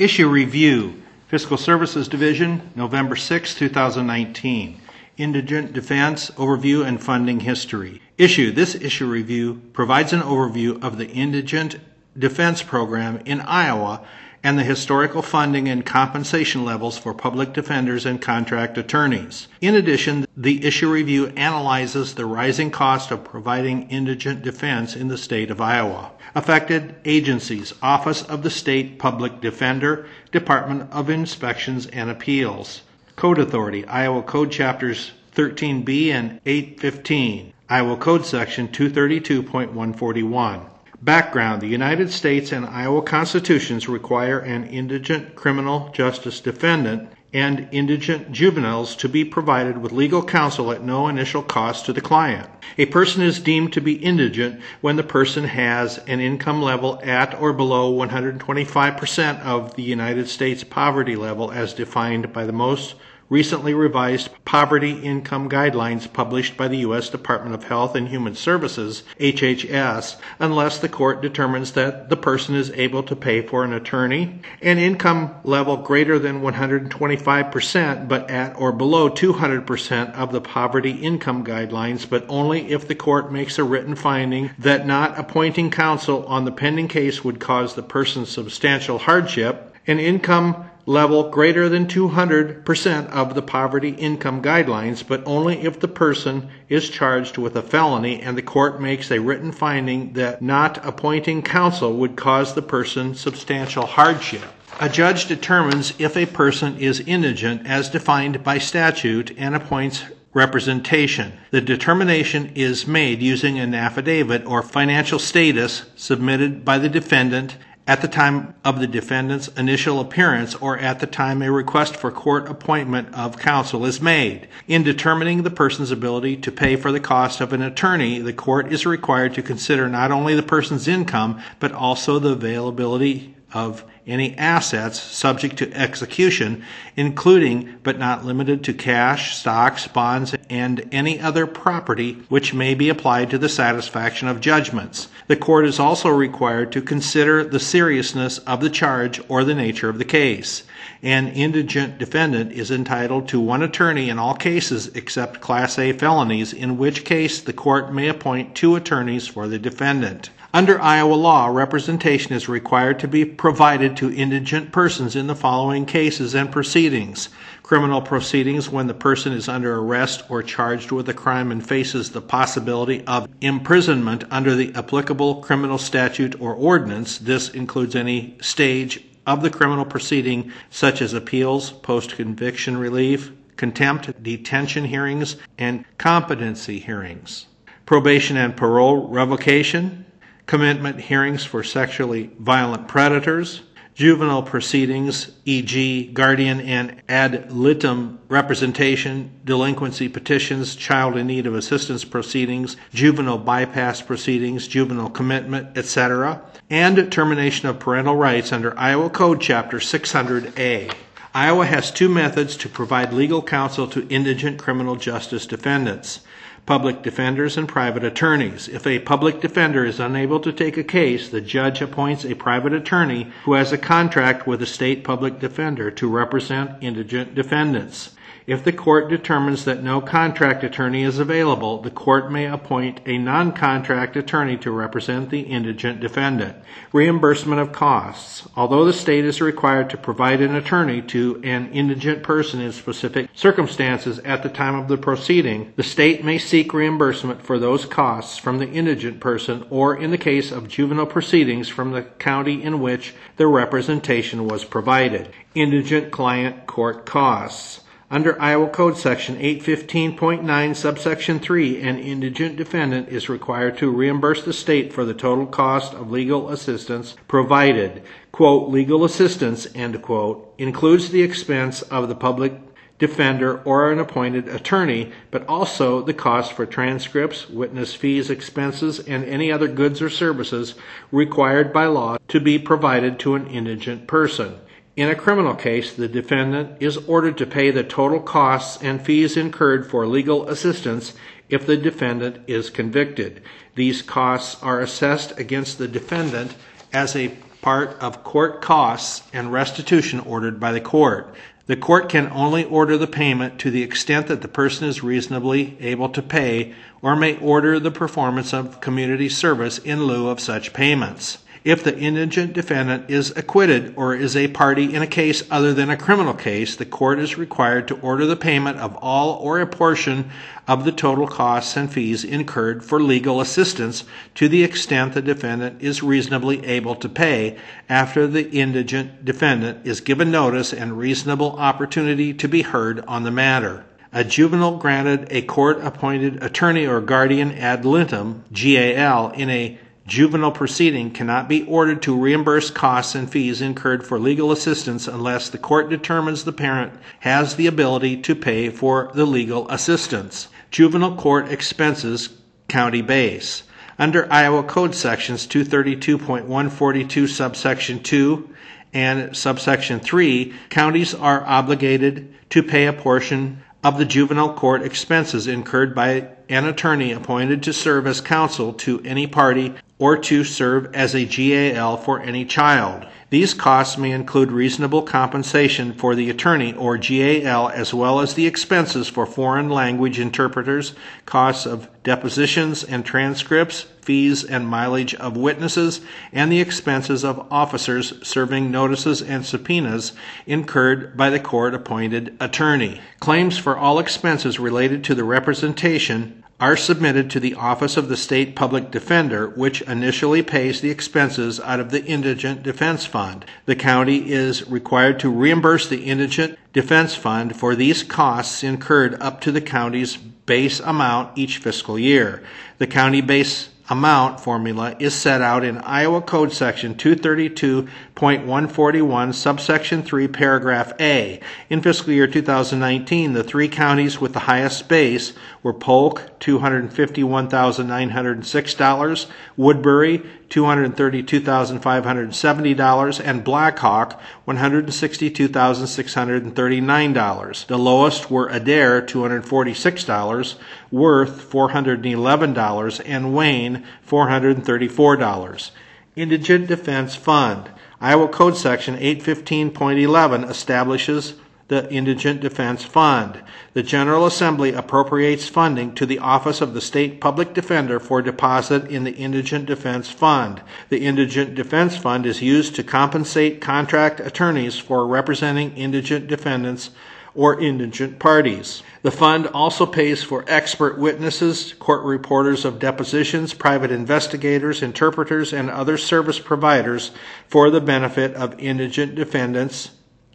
Issue Review, Fiscal Services Division, November 6, 2019. Indigent Defense Overview and Funding History. Issue This issue review provides an overview of the Indigent Defense Program in Iowa and the historical funding and compensation levels for public defenders and contract attorneys. In addition, the issue review analyzes the rising cost of providing indigent defense in the state of Iowa. Affected agencies Office of the State Public Defender, Department of Inspections and Appeals. Code Authority, Iowa Code Chapters 13B and 815, Iowa Code Section 232.141. Background The United States and Iowa constitutions require an indigent criminal justice defendant and indigent juveniles to be provided with legal counsel at no initial cost to the client. A person is deemed to be indigent when the person has an income level at or below 125% of the United States poverty level as defined by the most recently revised poverty income guidelines published by the U.S. Department of Health and Human Services, HHS, unless the court determines that the person is able to pay for an attorney, an income level greater than 125%, but at or below 200% of the poverty income guidelines, but only if the court makes a written finding that not appointing counsel on the pending case would cause the person substantial hardship, an income level greater than 200% of the poverty income guidelines, but only if the person is charged with a felony and the court makes a written finding that not appointing counsel would cause the person substantial hardship. A judge determines if a person is indigent as defined by statute and appoints representation. The determination is made using an affidavit or financial status submitted by the defendant at the time of the defendant's initial appearance or at the time a request for court appointment of counsel is made. In determining the person's ability to pay for the cost of an attorney, the court is required to consider not only the person's income, but also the availability of any assets subject to execution, including but not limited to cash, stocks, bonds, and any other property which may be applied to the satisfaction of judgments. The court is also required to consider the seriousness of the charge or the nature of the case. An indigent defendant is entitled to one attorney in all cases except Class A felonies, in which case the court may appoint two attorneys for the defendant. Under Iowa law, representation is required to be provided to indigent persons in the following cases and proceedings criminal proceedings when the person is under arrest or charged with a crime and faces the possibility of imprisonment under the applicable criminal statute or ordinance. This includes any stage of the criminal proceeding, such as appeals, post conviction relief, contempt, detention hearings, and competency hearings. Probation and parole revocation, commitment hearings for sexually violent predators, juvenile proceedings, e.g., guardian and ad litem representation, delinquency petitions, child in need of assistance proceedings, juvenile bypass proceedings, juvenile commitment, etc., and termination of parental rights under Iowa Code Chapter 600A. Iowa has two methods to provide legal counsel to indigent criminal justice defendants public defenders and private attorneys. If a public defender is unable to take a case, the judge appoints a private attorney who has a contract with a state public defender to represent indigent defendants. If the court determines that no contract attorney is available, the court may appoint a non contract attorney to represent the indigent defendant. Reimbursement of costs. Although the state is required to provide an attorney to an indigent person in specific circumstances at the time of the proceeding, the state may seek reimbursement for those costs from the indigent person or, in the case of juvenile proceedings, from the county in which the representation was provided. Indigent client court costs. Under Iowa Code Section 815.9, subsection 3, an indigent defendant is required to reimburse the state for the total cost of legal assistance provided. Quote, legal assistance, end quote, includes the expense of the public defender or an appointed attorney, but also the cost for transcripts, witness fees, expenses, and any other goods or services required by law to be provided to an indigent person. In a criminal case, the defendant is ordered to pay the total costs and fees incurred for legal assistance if the defendant is convicted. These costs are assessed against the defendant as a part of court costs and restitution ordered by the court. The court can only order the payment to the extent that the person is reasonably able to pay or may order the performance of community service in lieu of such payments. If the indigent defendant is acquitted or is a party in a case other than a criminal case, the court is required to order the payment of all or a portion of the total costs and fees incurred for legal assistance to the extent the defendant is reasonably able to pay after the indigent defendant is given notice and reasonable opportunity to be heard on the matter. A juvenile granted a court appointed attorney or guardian ad litem, GAL, in a juvenile proceeding cannot be ordered to reimburse costs and fees incurred for legal assistance unless the court determines the parent has the ability to pay for the legal assistance. Juvenile court expenses, county base. Under Iowa Code Sections 232.142, subsection 2 and subsection 3, counties are obligated to pay a portion of the juvenile court expenses incurred by an attorney appointed to serve as counsel to any party or to serve as a GAL for any child. These costs may include reasonable compensation for the attorney or GAL as well as the expenses for foreign language interpreters, costs of depositions and transcripts, fees and mileage of witnesses, and the expenses of officers serving notices and subpoenas incurred by the court appointed attorney. Claims for all expenses related to the representation are submitted to the Office of the State Public Defender, which initially pays the expenses out of the Indigent Defense Fund. The county is required to reimburse the Indigent Defense Fund for these costs incurred up to the county's base amount each fiscal year. The county base amount formula is set out in Iowa Code Section 232.141, subsection 3, paragraph A. In fiscal year 2019, the three counties with the highest base were Polk, $251,906, Woodbury, $232,570, and Blackhawk, $162,639. The lowest were Adair, $246, Worth, $411, and Wayne, $434. Indigent Defense Fund. Iowa Code Section 815.11 establishes the Indigent Defense Fund. The General Assembly appropriates funding to the Office of the State Public Defender for deposit in the Indigent Defense Fund. The Indigent Defense Fund is used to compensate contract attorneys for representing indigent defendants or indigent parties. The fund also pays for expert witnesses, court reporters of depositions, private investigators, interpreters, and other service providers for the benefit of indigent defendants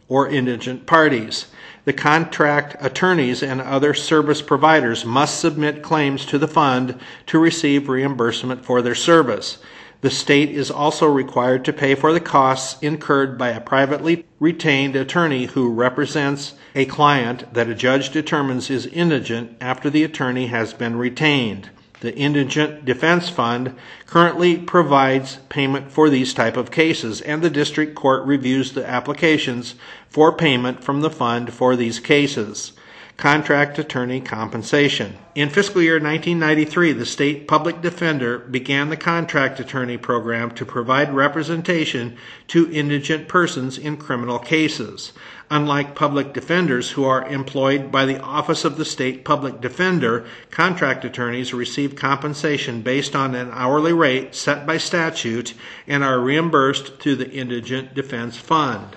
or indigent parties. The contract attorneys and other service providers must submit claims to the fund to receive reimbursement for their service. The state is also required to pay for the costs incurred by a privately retained attorney who represents a client that a judge determines is indigent after the attorney has been retained. The Indigent Defense Fund currently provides payment for these type of cases and the district court reviews the applications for payment from the fund for these cases. Contract attorney compensation. In fiscal year 1993, the state public defender began the contract attorney program to provide representation to indigent persons in criminal cases. Unlike public defenders who are employed by the Office of the State Public Defender, contract attorneys receive compensation based on an hourly rate set by statute and are reimbursed through the Indigent Defense Fund.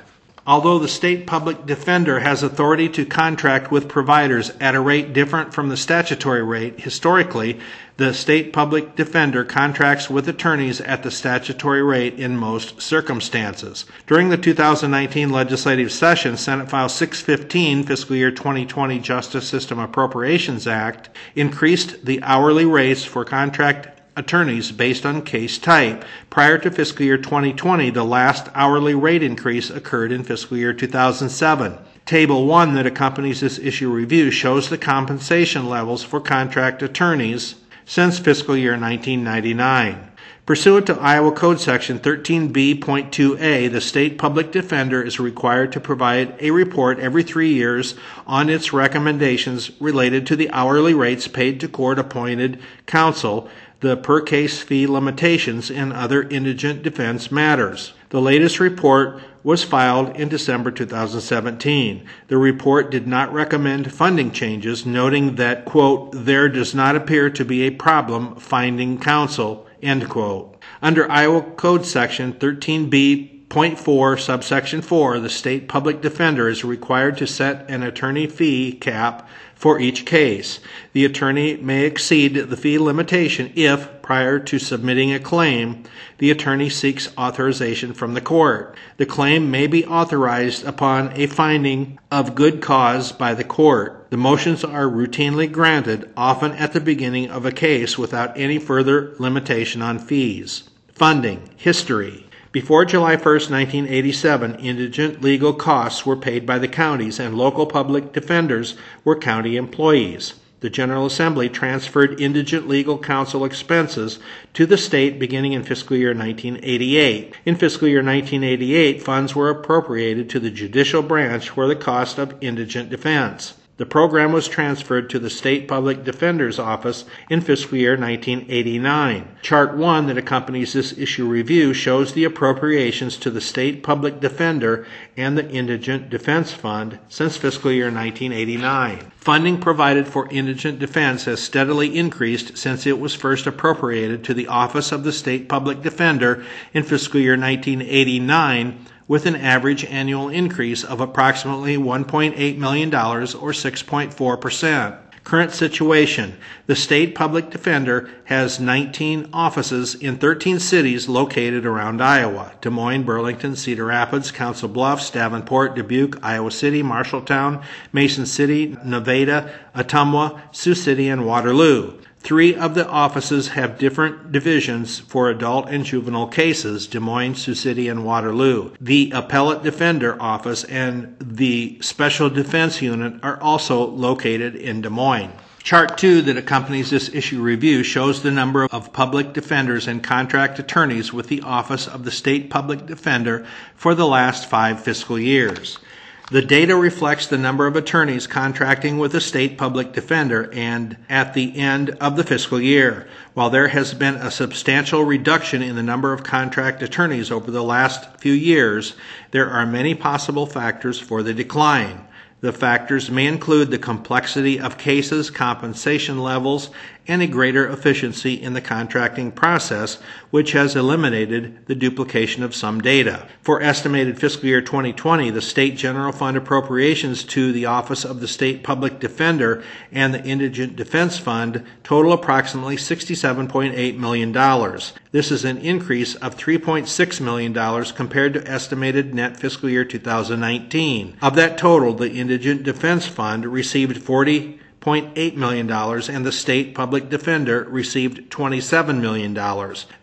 Although the state public defender has authority to contract with providers at a rate different from the statutory rate, historically, the state public defender contracts with attorneys at the statutory rate in most circumstances. During the 2019 legislative session, Senate File 615, Fiscal Year 2020 Justice System Appropriations Act, increased the hourly rates for contract attorneys based on case type. Prior to fiscal year 2020, the last hourly rate increase occurred in fiscal year 2007. Table 1 that accompanies this issue review shows the compensation levels for contract attorneys since fiscal year 1999. Pursuant to Iowa Code Section 13B.2a, the state public defender is required to provide a report every three years on its recommendations related to the hourly rates paid to court appointed counsel the per case fee limitations in other indigent defense matters. The latest report was filed in December 2017. The report did not recommend funding changes, noting that, quote, there does not appear to be a problem finding counsel, end quote. Under Iowa Code Section 13B Point 4, subsection 4, the state public defender is required to set an attorney fee cap for each case. The attorney may exceed the fee limitation if, prior to submitting a claim, the attorney seeks authorization from the court. The claim may be authorized upon a finding of good cause by the court. The motions are routinely granted, often at the beginning of a case, without any further limitation on fees. Funding, history. Before July 1, 1987, indigent legal costs were paid by the counties and local public defenders were county employees. The General Assembly transferred indigent legal counsel expenses to the state beginning in fiscal year 1988. In fiscal year 1988, funds were appropriated to the judicial branch for the cost of indigent defense. The program was transferred to the State Public Defender's Office in fiscal year 1989. Chart 1 that accompanies this issue review shows the appropriations to the State Public Defender and the Indigent Defense Fund since fiscal year 1989. Funding provided for indigent defense has steadily increased since it was first appropriated to the Office of the State Public Defender in fiscal year 1989 with an average annual increase of approximately $1.8 million or 6.4%. Current situation The state public defender has 19 offices in 13 cities located around Iowa Des Moines, Burlington, Cedar Rapids, Council Bluffs, Davenport, Dubuque, Iowa City, Marshalltown, Mason City, Nevada, Ottumwa, Sioux City, and Waterloo. Three of the offices have different divisions for adult and juvenile cases Des Moines, Sioux City, and Waterloo. The Appellate Defender Office and the Special Defense Unit are also located in Des Moines. Chart 2 that accompanies this issue review shows the number of public defenders and contract attorneys with the Office of the State Public Defender for the last five fiscal years. The data reflects the number of attorneys contracting with the state public defender and at the end of the fiscal year. While there has been a substantial reduction in the number of contract attorneys over the last few years, there are many possible factors for the decline. The factors may include the complexity of cases, compensation levels, and a greater efficiency in the contracting process, which has eliminated the duplication of some data. For estimated fiscal year 2020, the State General Fund appropriations to the Office of the State Public Defender and the Indigent Defense Fund total approximately $67.8 million. This is an increase of $3.6 million compared to estimated net fiscal year 2019. Of that total, the Indigent Defense Fund received 40 $0.8 million and the state public defender received $27 million.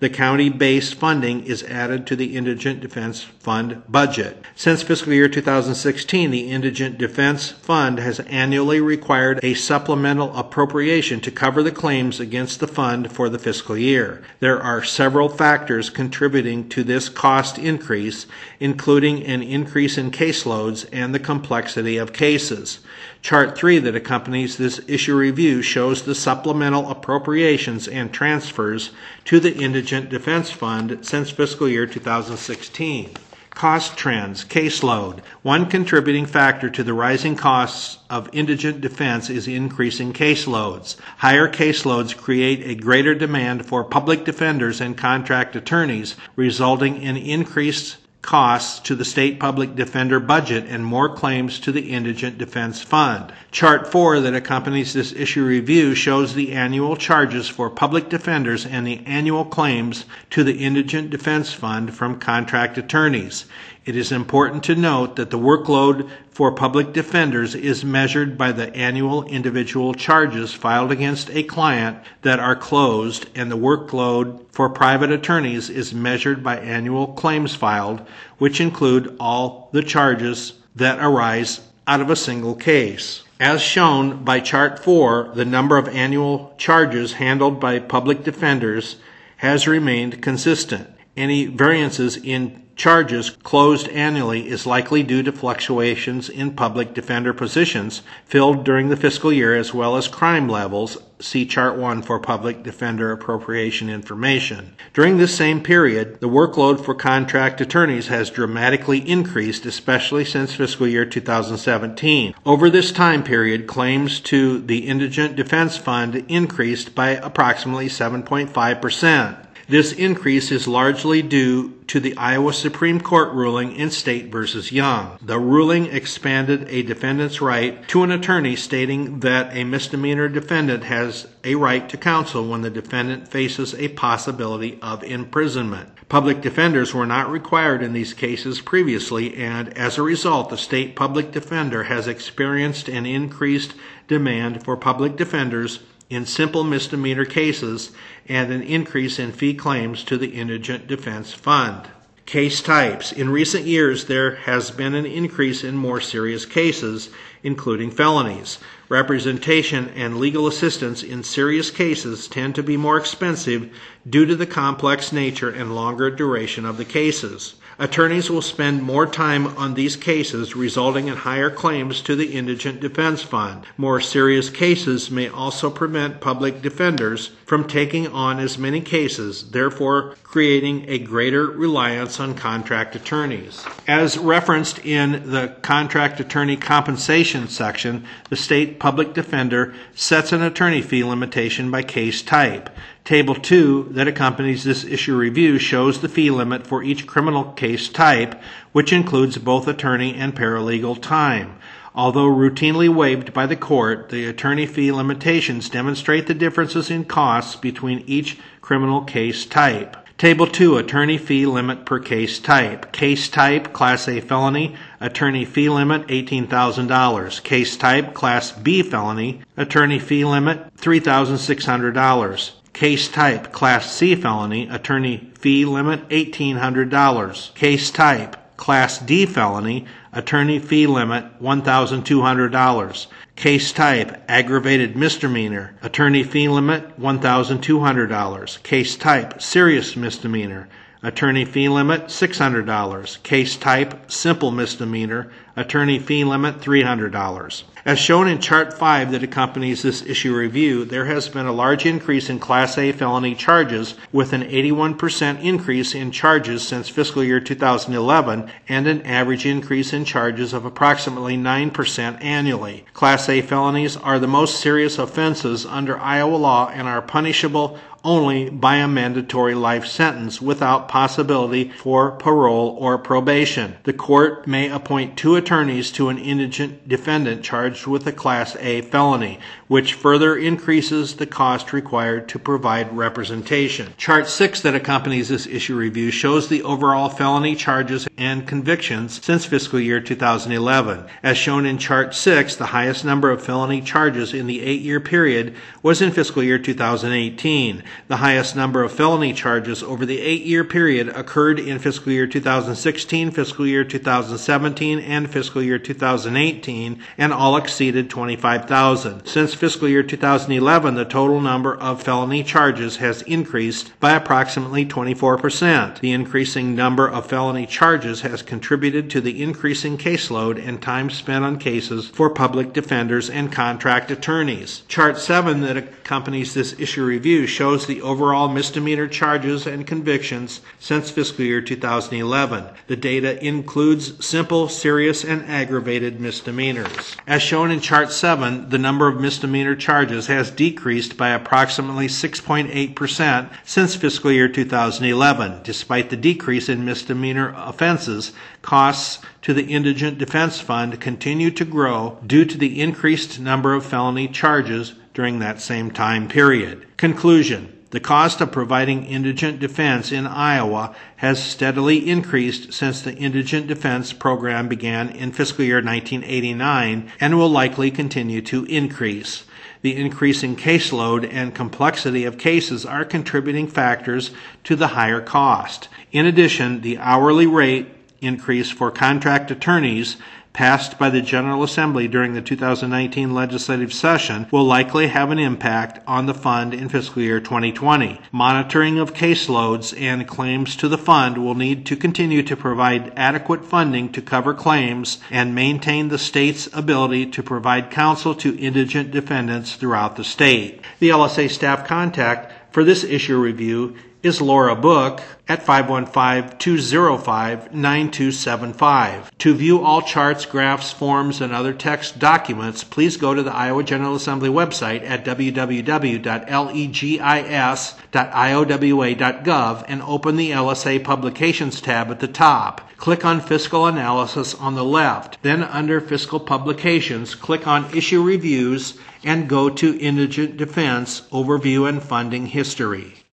The county based funding is added to the Indigent Defense Fund budget. Since fiscal year 2016, the Indigent Defense Fund has annually required a supplemental appropriation to cover the claims against the fund for the fiscal year. There are several factors contributing to this cost increase, including an increase in caseloads and the complexity of cases. Chart 3 that accompanies this issue review shows the supplemental appropriations and transfers to the Indigent Defense Fund since fiscal year 2016. Cost trends, caseload. One contributing factor to the rising costs of indigent defense is increasing caseloads. Higher caseloads create a greater demand for public defenders and contract attorneys, resulting in increased costs to the state public defender budget and more claims to the Indigent Defense Fund. Chart 4 that accompanies this issue review shows the annual charges for public defenders and the annual claims to the Indigent Defense Fund from contract attorneys. It is important to note that the workload for public defenders is measured by the annual individual charges filed against a client that are closed, and the workload for private attorneys is measured by annual claims filed, which include all the charges that arise out of a single case. As shown by Chart 4, the number of annual charges handled by public defenders has remained consistent. Any variances in charges closed annually is likely due to fluctuations in public defender positions filled during the fiscal year as well as crime levels. See Chart 1 for public defender appropriation information. During this same period, the workload for contract attorneys has dramatically increased, especially since fiscal year 2017. Over this time period, claims to the Indigent Defense Fund increased by approximately 7.5%. This increase is largely due to the Iowa Supreme Court ruling in State v. Young. The ruling expanded a defendant's right to an attorney, stating that a misdemeanor defendant has a right to counsel when the defendant faces a possibility of imprisonment. Public defenders were not required in these cases previously, and as a result, the state public defender has experienced an increased demand for public defenders in simple misdemeanor cases and an increase in fee claims to the Indigent Defense Fund. Case types. In recent years, there has been an increase in more serious cases, including felonies. Representation and legal assistance in serious cases tend to be more expensive due to the complex nature and longer duration of the cases. Attorneys will spend more time on these cases, resulting in higher claims to the Indigent Defense Fund. More serious cases may also prevent public defenders from taking on as many cases, therefore creating a greater reliance on contract attorneys. As referenced in the contract attorney compensation section, the state public defender sets an attorney fee limitation by case type. Table 2 that accompanies this issue review shows the fee limit for each criminal case type, which includes both attorney and paralegal time. Although routinely waived by the court, the attorney fee limitations demonstrate the differences in costs between each criminal case type. Table 2 Attorney fee limit per case type. Case type Class A felony, attorney fee limit $18,000. Case type Class B felony, attorney fee limit $3,600. Case type Class C felony, attorney fee limit $1,800. Case type Class D felony, attorney fee limit $1,200. Case type aggravated misdemeanor, attorney fee limit $1,200. Case type serious misdemeanor, attorney fee limit $600. Case type simple misdemeanor, attorney fee limit $300. As shown in Chart 5 that accompanies this issue review, there has been a large increase in Class A felony charges, with an 81% increase in charges since fiscal year 2011 and an average increase in charges of approximately 9% annually. Class A felonies are the most serious offenses under Iowa law and are punishable only by a mandatory life sentence without possibility for parole or probation. The court may appoint two attorneys to an indigent defendant charged with a Class A felony, which further increases the cost required to provide representation. Chart 6 that accompanies this issue review shows the overall felony charges and convictions since fiscal year 2011. As shown in Chart 6, the highest number of felony charges in the eight year period was in fiscal year 2018. The highest number of felony charges over the eight year period occurred in fiscal year 2016, fiscal year 2017, and fiscal year 2018, and all exceeded 25,000. Since fiscal year 2011, the total number of felony charges has increased by approximately 24%. The increasing number of felony charges has contributed to the increasing caseload and time spent on cases for public defenders and contract attorneys. Chart 7 that accompanies this issue review the overall misdemeanor charges and convictions since fiscal year 2011. The data includes simple, serious, and aggravated misdemeanors. As shown in Chart 7, the number of misdemeanor charges has decreased by approximately 6.8% since fiscal year 2011. Despite the decrease in misdemeanor offenses, costs to the Indigent Defense Fund continue to grow due to the increased number of felony charges during that same time period. Conclusion the cost of providing indigent defense in Iowa has steadily increased since the Indigent Defense Program began in fiscal year 1989 and will likely continue to increase. The increasing caseload and complexity of cases are contributing factors to the higher cost. In addition, the hourly rate increase for contract attorneys passed by the General Assembly during the 2019 legislative session will likely have an impact on the fund in fiscal year 2020. Monitoring of caseloads and claims to the fund will need to continue to provide adequate funding to cover claims and maintain the state's ability to provide counsel to indigent defendants throughout the state. The LSA staff contact for this issue review is Laura Book at 515-205-9275. To view all charts, graphs, forms, and other text documents, please go to the Iowa General Assembly website at www.legis.iowa.gov and open the LSA Publications tab at the top. Click on Fiscal Analysis on the left. Then under Fiscal Publications, click on Issue Reviews and go to Indigent Defense Overview and Funding History.